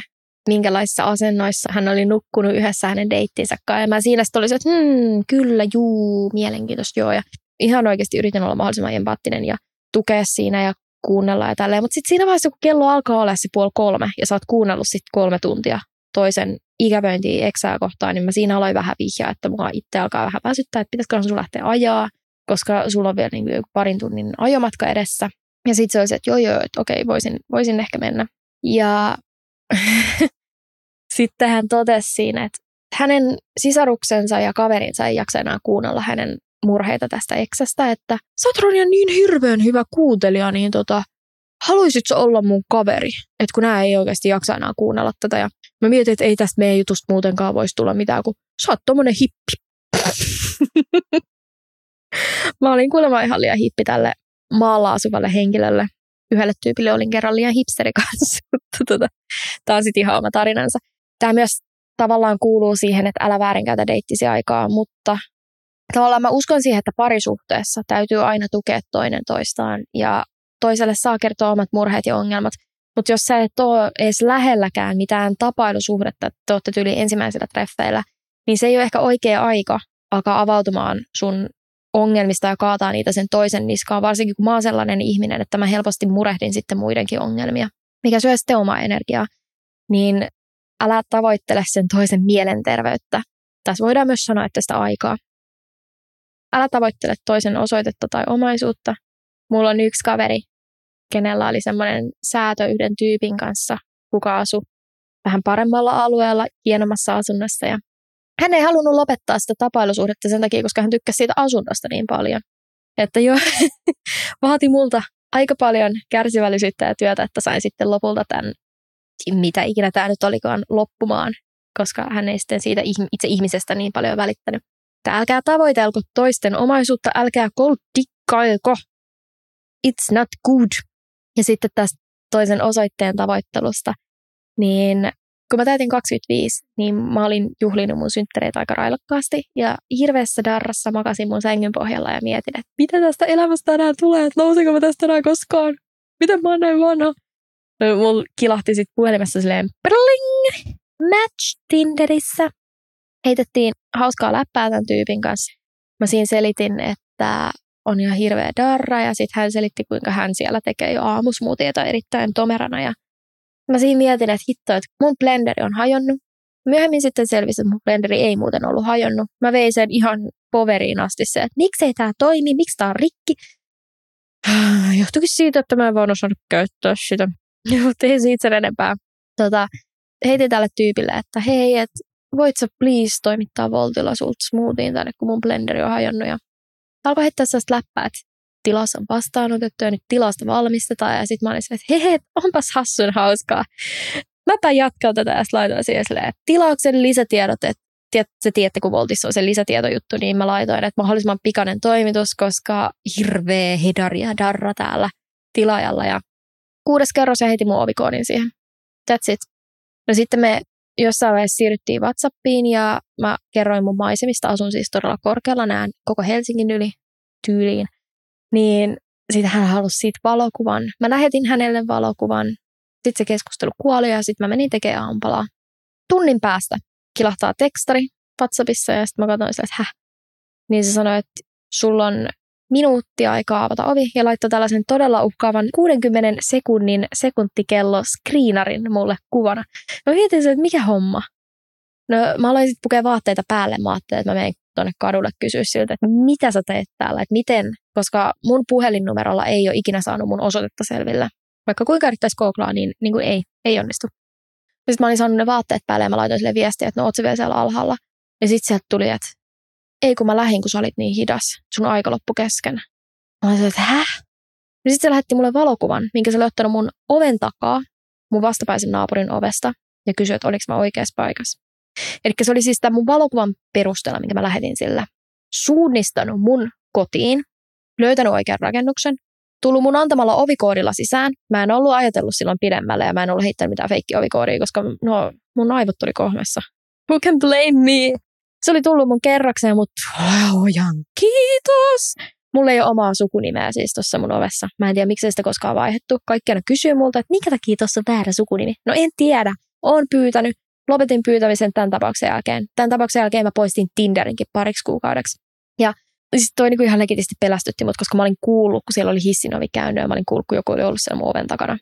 minkälaisissa asennoissa hän oli nukkunut yhdessä hänen deittinsä kanssa. Ja mä siinä sitten olisin, että hmm, kyllä, juu, mielenkiintoista, joo. Ja ihan oikeasti yritin olla mahdollisimman empaattinen ja tukea siinä ja kuunnella ja tälleen. Mutta sitten siinä vaiheessa, kun kello alkaa olla se puoli kolme ja sä oot kuunnellut sitten kolme tuntia toisen ikävöintiä eksää kohtaan, niin mä siinä aloin vähän vihjaa, että mua itse alkaa vähän väsyttää, että pitäisikö sun lähteä ajaa, koska sulla on vielä niin parin tunnin ajomatka edessä. Ja sitten se oli se, että joo joo, että okei, voisin, voisin ehkä mennä. Ja sitten hän totesi siinä, että hänen sisaruksensa ja kaverinsa ei jaksa enää kuunnella hänen murheita tästä eksästä, että sä Ronja niin hirveän hyvä kuuntelija, niin tota, haluaisitko olla mun kaveri? Että kun nää ei oikeasti jaksa enää kuunnella tätä. Ja mä mietin, että ei tästä meidän jutusta muutenkaan voisi tulla mitään, kun sä oot tommonen hippi. mä olin kuulemma ihan liian hippi tälle maalla asuvalle henkilölle. Yhdelle tyypille olin kerran liian hipsteri kanssa. tota, tämä on sitten ihan oma tarinansa. Tämä myös tavallaan kuuluu siihen, että älä väärinkäytä deittisi aikaa, mutta tavallaan mä uskon siihen, että parisuhteessa täytyy aina tukea toinen toistaan ja toiselle saa kertoa omat murheet ja ongelmat. Mutta jos sä et ole edes lähelläkään mitään tapailusuhdetta, että te olette yli ensimmäisellä treffeillä, niin se ei ole ehkä oikea aika alkaa avautumaan sun ongelmista ja kaataa niitä sen toisen niskaan, varsinkin kun mä oon sellainen ihminen, että mä helposti murehdin sitten muidenkin ongelmia, mikä syö sitten omaa energiaa, niin älä tavoittele sen toisen mielenterveyttä. Tässä voidaan myös sanoa, että sitä aikaa. Älä tavoittele toisen osoitetta tai omaisuutta. Mulla on yksi kaveri, kenellä oli semmoinen säätö yhden tyypin kanssa, kuka asui vähän paremmalla alueella, hienommassa asunnossa ja hän ei halunnut lopettaa sitä tapailusuhdetta sen takia, koska hän tykkäsi siitä asunnosta niin paljon. Että jo vaati multa aika paljon kärsivällisyyttä ja työtä, että sain sitten lopulta tämän, mitä ikinä tämä nyt olikaan, loppumaan, koska hän ei sitten siitä itse ihmisestä niin paljon välittänyt. Että älkää tavoitelko toisten omaisuutta, älkää koldikkailko. It's not good. Ja sitten tästä toisen osoitteen tavoittelusta, niin kun mä täytin 25, niin mä olin juhlinut mun synttäreitä aika railokkaasti ja hirveässä darrassa makasin mun sängyn pohjalla ja mietin, että mitä tästä elämästä tänään tulee, että nouseko mä tästä enää koskaan, miten mä oon näin vanha. No, mulla kilahti sitten puhelimessa silleen Bling! Match Tinderissä. Heitettiin hauskaa läppää tämän tyypin kanssa. Mä siinä selitin, että on ihan hirveä darra ja sitten hän selitti, kuinka hän siellä tekee jo aamusmuutieta erittäin tomerana ja Mä siinä mietin, että hitto, että mun blenderi on hajonnut. Myöhemmin sitten selvisi, että mun blenderi ei muuten ollut hajonnut. Mä vein sen ihan poveriin asti se, että miksei tämä toimi, miksi tämä on rikki. Johtuikin siitä, että mä en vaan osannut käyttää sitä. Mutta ei siitä sen enempää. Tota, heitin tälle tyypille, että hei, että voit sä please toimittaa Voltilla sulta smoothien tänne, kun mun blenderi on hajonnut. Ja alkoi heittää sellaista läppää, että tilas on vastaanotettu ja nyt tilasta valmistetaan. Ja sitten mä olin että hei, onpas hassun hauskaa. Mäpä jatkan tätä ja laitoin siihen silleen, että tilauksen lisätiedot, että se tiedätte, kun Voltissa on se lisätietojuttu, niin mä laitoin, että mahdollisimman pikainen toimitus, koska hirveä hedari ja darra täällä tilaajalla. Ja kuudes kerros ja heti mun ovikoodin siihen. That's it. No sitten me jossain vaiheessa siirryttiin Whatsappiin ja mä kerroin mun maisemista. Asun siis todella korkealla, näen koko Helsingin yli tyyliin. Niin sitten hän halusi siitä valokuvan. Mä lähetin hänelle valokuvan. Sitten se keskustelu kuoli ja sitten mä menin tekemään aampalaa. Tunnin päästä kilahtaa tekstari WhatsAppissa ja sitten mä katsoin että häh. Niin se sanoi, että sulla on minuutti aikaa avata ovi ja laittoi tällaisen todella uhkaavan 60 sekunnin sekuntikello screenarin mulle kuvana. Mä mietin että mikä homma. No mä aloin sitten pukea vaatteita päälle. Mä ajattelin, että mä menen tuonne kadulle kysyä siltä, että mitä sä teet täällä, että miten, koska mun puhelinnumerolla ei ole ikinä saanut mun osoitetta selville. Vaikka kuinka yrittäisi googlaa, niin, niin kuin ei, ei onnistu. Sitten mä olin saanut ne vaatteet päälle ja mä laitoin sille viestiä, että no oot vielä siellä alhaalla. Ja sitten sieltä tuli, että ei kun mä lähdin, kun sä olit niin hidas. Sun aika loppu kesken. Mä olin että häh? Ja sitten se lähetti mulle valokuvan, minkä se oli ottanut mun oven takaa, mun vastapäisen naapurin ovesta, ja kysyi, että oliko mä oikeassa paikassa. Eli se oli siis tämän mun valokuvan perusteella, minkä mä lähetin sillä, suunnistanut mun kotiin, löytänyt oikean rakennuksen, tullut mun antamalla ovikoodilla sisään. Mä en ollut ajatellut silloin pidemmälle ja mä en ollut heittänyt mitään feikki ovikoodia, koska no, mun aivot tuli kohmessa. Who can blame me? Se oli tullut mun kerrakseen, mutta ojan kiitos. Mulla ei ole omaa sukunimeä siis tuossa mun ovessa. Mä en tiedä, miksi sitä koskaan vaihdettu. Kaikki aina kysyy multa, että minkä takia tuossa on väärä sukunimi. No en tiedä. Oon pyytänyt. Lopetin pyytämisen tämän tapauksen jälkeen. Tämän tapauksen jälkeen mä poistin Tinderinkin pariksi kuukaudeksi. Ja sitten toi niinku ihan legitisti pelästytti mut, koska mä olin kuullut, kun siellä oli hissin ovi käynyt ja mä olin kuullut, kun joku oli ollut siellä mun oven takana.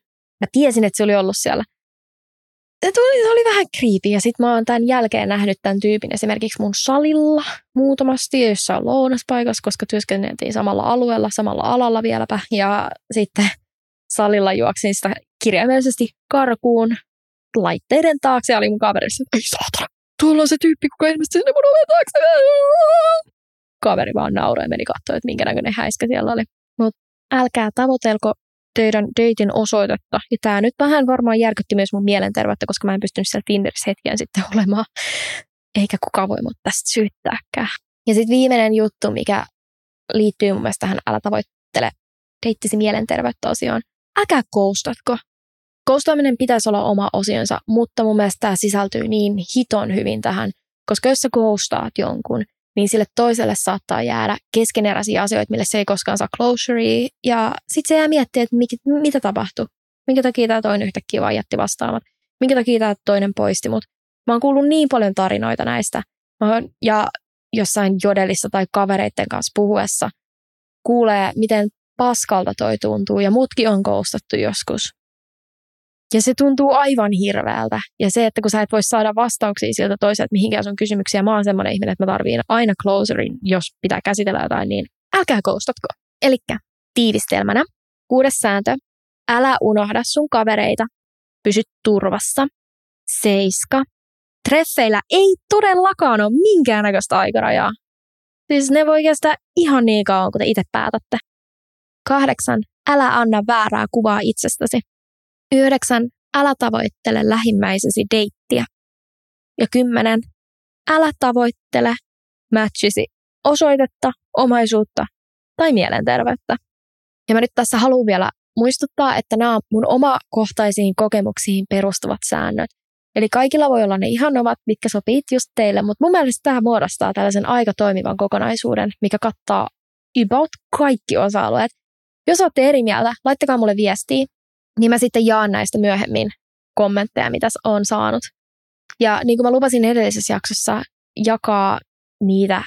Mä tiesin, että se oli ollut siellä. Se oli, se oli vähän kriipi ja sitten mä oon tämän jälkeen nähnyt tämän tyypin esimerkiksi mun salilla muutamasti jossain lounaspaikassa, koska työskenneltiin samalla alueella, samalla alalla vieläpä. Ja sitten salilla juoksin sitä kirjaimellisesti karkuun laitteiden taakse ja oli mun kaverissa, ei saatana, tuolla on se tyyppi, kuka ilmestyi sinne mun oven taakse. Kaveri vaan nauroi ja meni katsoa, että minkä näköinen häiskä siellä oli. Mutta älkää tavoitelko teidän deitin osoitetta. Ja tämä nyt vähän varmaan järkytti myös mun mielenterveyttä, koska mä en pystynyt siellä Tinderissä hetken sitten olemaan. Eikä kukaan voi mut tästä syyttääkään. Ja sitten viimeinen juttu, mikä liittyy mun mielestä tähän älä tavoittele deittisi mielenterveyttä osioon. Älkää koustatko. Koustaaminen pitäisi olla oma osionsa, mutta mun mielestä tämä sisältyy niin hiton hyvin tähän, koska jos sä koustaat jonkun, niin sille toiselle saattaa jäädä keskeneräisiä asioita, mille se ei koskaan saa closurea. Ja sitten se jää miettiä, että mit, mitä tapahtui. Minkä takia tämä toinen yhtäkkiä vaan jätti vastaamat. Minkä takia tämä toinen poisti mut. Mä oon kuullut niin paljon tarinoita näistä. Ja jossain jodelissa tai kavereiden kanssa puhuessa kuulee, miten paskalta toi tuntuu. Ja mutkin on koustattu joskus. Ja se tuntuu aivan hirveältä. Ja se, että kun sä et voi saada vastauksia siltä toiselta mihinkään sun kysymyksiä, mä oon semmoinen ihminen, että mä tarviin aina closerin, jos pitää käsitellä jotain, niin älkää koustatko. Eli tiivistelmänä, kuudes sääntö, älä unohda sun kavereita, pysy turvassa. Seiska, treffeillä ei todellakaan ole minkäännäköistä aikarajaa. Siis ne voi kestää ihan niin kauan, kun te itse päätätte. Kahdeksan, älä anna väärää kuvaa itsestäsi. Yhdeksän, älä tavoittele lähimmäisesi deittiä. Ja kymmenen, älä tavoittele matchisi osoitetta, omaisuutta tai mielenterveyttä. Ja mä nyt tässä haluan vielä muistuttaa, että nämä on mun omakohtaisiin kokemuksiin perustuvat säännöt. Eli kaikilla voi olla ne ihan ovat, mitkä sopii just teille, mutta mun mielestä tämä muodostaa tällaisen aika toimivan kokonaisuuden, mikä kattaa about kaikki osa-alueet. Jos olette eri mieltä, laittakaa mulle viestiä niin mä sitten jaan näistä myöhemmin kommentteja, mitä on saanut. Ja niin kuin mä lupasin edellisessä jaksossa jakaa niitä,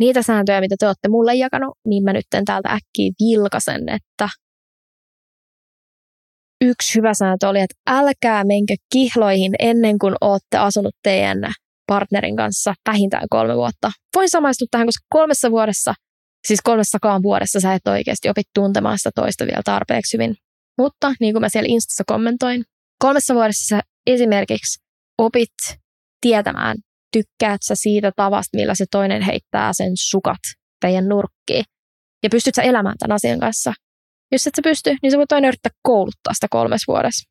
niitä sääntöjä, mitä te olette mulle jakanut, niin mä nyt täältä äkkiä vilkasen, että yksi hyvä sääntö oli, että älkää menkö kihloihin ennen kuin olette asunut teidän partnerin kanssa vähintään kolme vuotta. Voin samaistua tähän, koska kolmessa vuodessa – Siis kolmessakaan vuodessa sä et oikeasti opit tuntemaan sitä toista vielä tarpeeksi hyvin. Mutta niin kuin mä siellä Instassa kommentoin, kolmessa vuodessa sä esimerkiksi opit tietämään, tykkäät sä siitä tavasta, millä se toinen heittää sen sukat teidän nurkkiin. Ja pystyt sä elämään tämän asian kanssa. Jos et sä pysty, niin sä voit aina yrittää kouluttaa sitä kolmes vuodessa.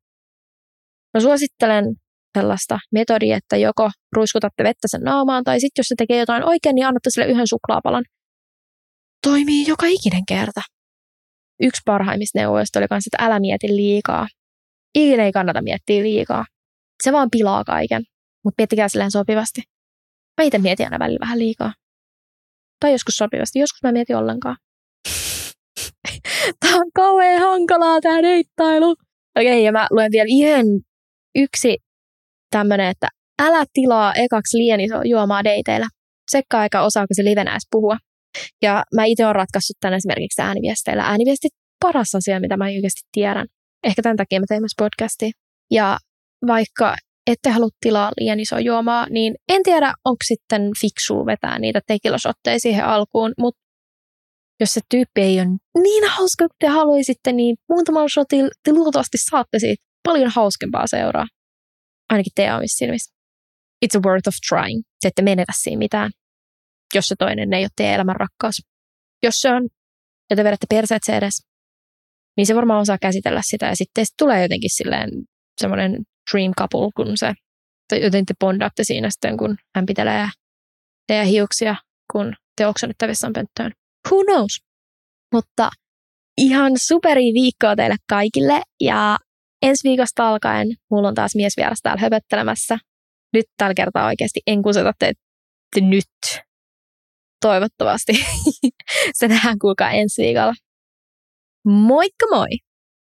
Mä suosittelen sellaista metodia, että joko ruiskutatte vettä sen naamaan, tai sitten jos se tekee jotain oikein, niin annatte sille yhden suklaapalan. Toimii joka ikinen kerta. Yksi parhaimmista neuvoista oli myös, että älä mieti liikaa. Ikinä ei kannata miettiä liikaa. Se vaan pilaa kaiken, mutta miettikää silleen sopivasti. Mä itse mietin aina välillä vähän liikaa. Tai joskus sopivasti, joskus mä mietin ollenkaan. Tämä on kauhean hankalaa tämä deittailu. Okei, ja mä luen vielä ihan yksi tämmönen, että älä tilaa ekaksi liian iso juomaa deiteillä. Sekkaa aika osaako se livenä edes puhua. Ja mä itse olen ratkaissut tämän esimerkiksi ääniviesteillä. Ääniviestit paras asia, mitä mä oikeasti tiedän. Ehkä tämän takia mä tein myös podcastia. Ja vaikka ette halua tilaa liian iso juomaa, niin en tiedä, onko sitten fiksua vetää niitä tekilosotteja siihen alkuun, mutta jos se tyyppi ei ole niin hauska kuin te haluaisitte, niin muutamalla shotilla te luultavasti saatte siitä paljon hauskempaa seuraa. Ainakin te omissa silmissä. It's a worth of trying. Te ette menetä siinä mitään, jos se toinen ei ole teidän elämän rakkaus. Jos se on, ja te vedätte perseet se edes, niin se varmaan osaa käsitellä sitä. Ja sitten tulee jotenkin silleen semmoinen dream couple, kun se, tai joten te bondaatte siinä sitten, kun hän pitelee teidän hiuksia, kun te oksennette vessan pönttöön. Who knows? Mutta ihan superi viikkoa teille kaikille ja ensi viikosta alkaen mulla on taas miesvieras täällä höpöttelemässä. Nyt tällä kertaa oikeasti en kuseta teitä nyt. Toivottavasti. Se nähdään kuulkaa ensi viikolla. Moikka moi!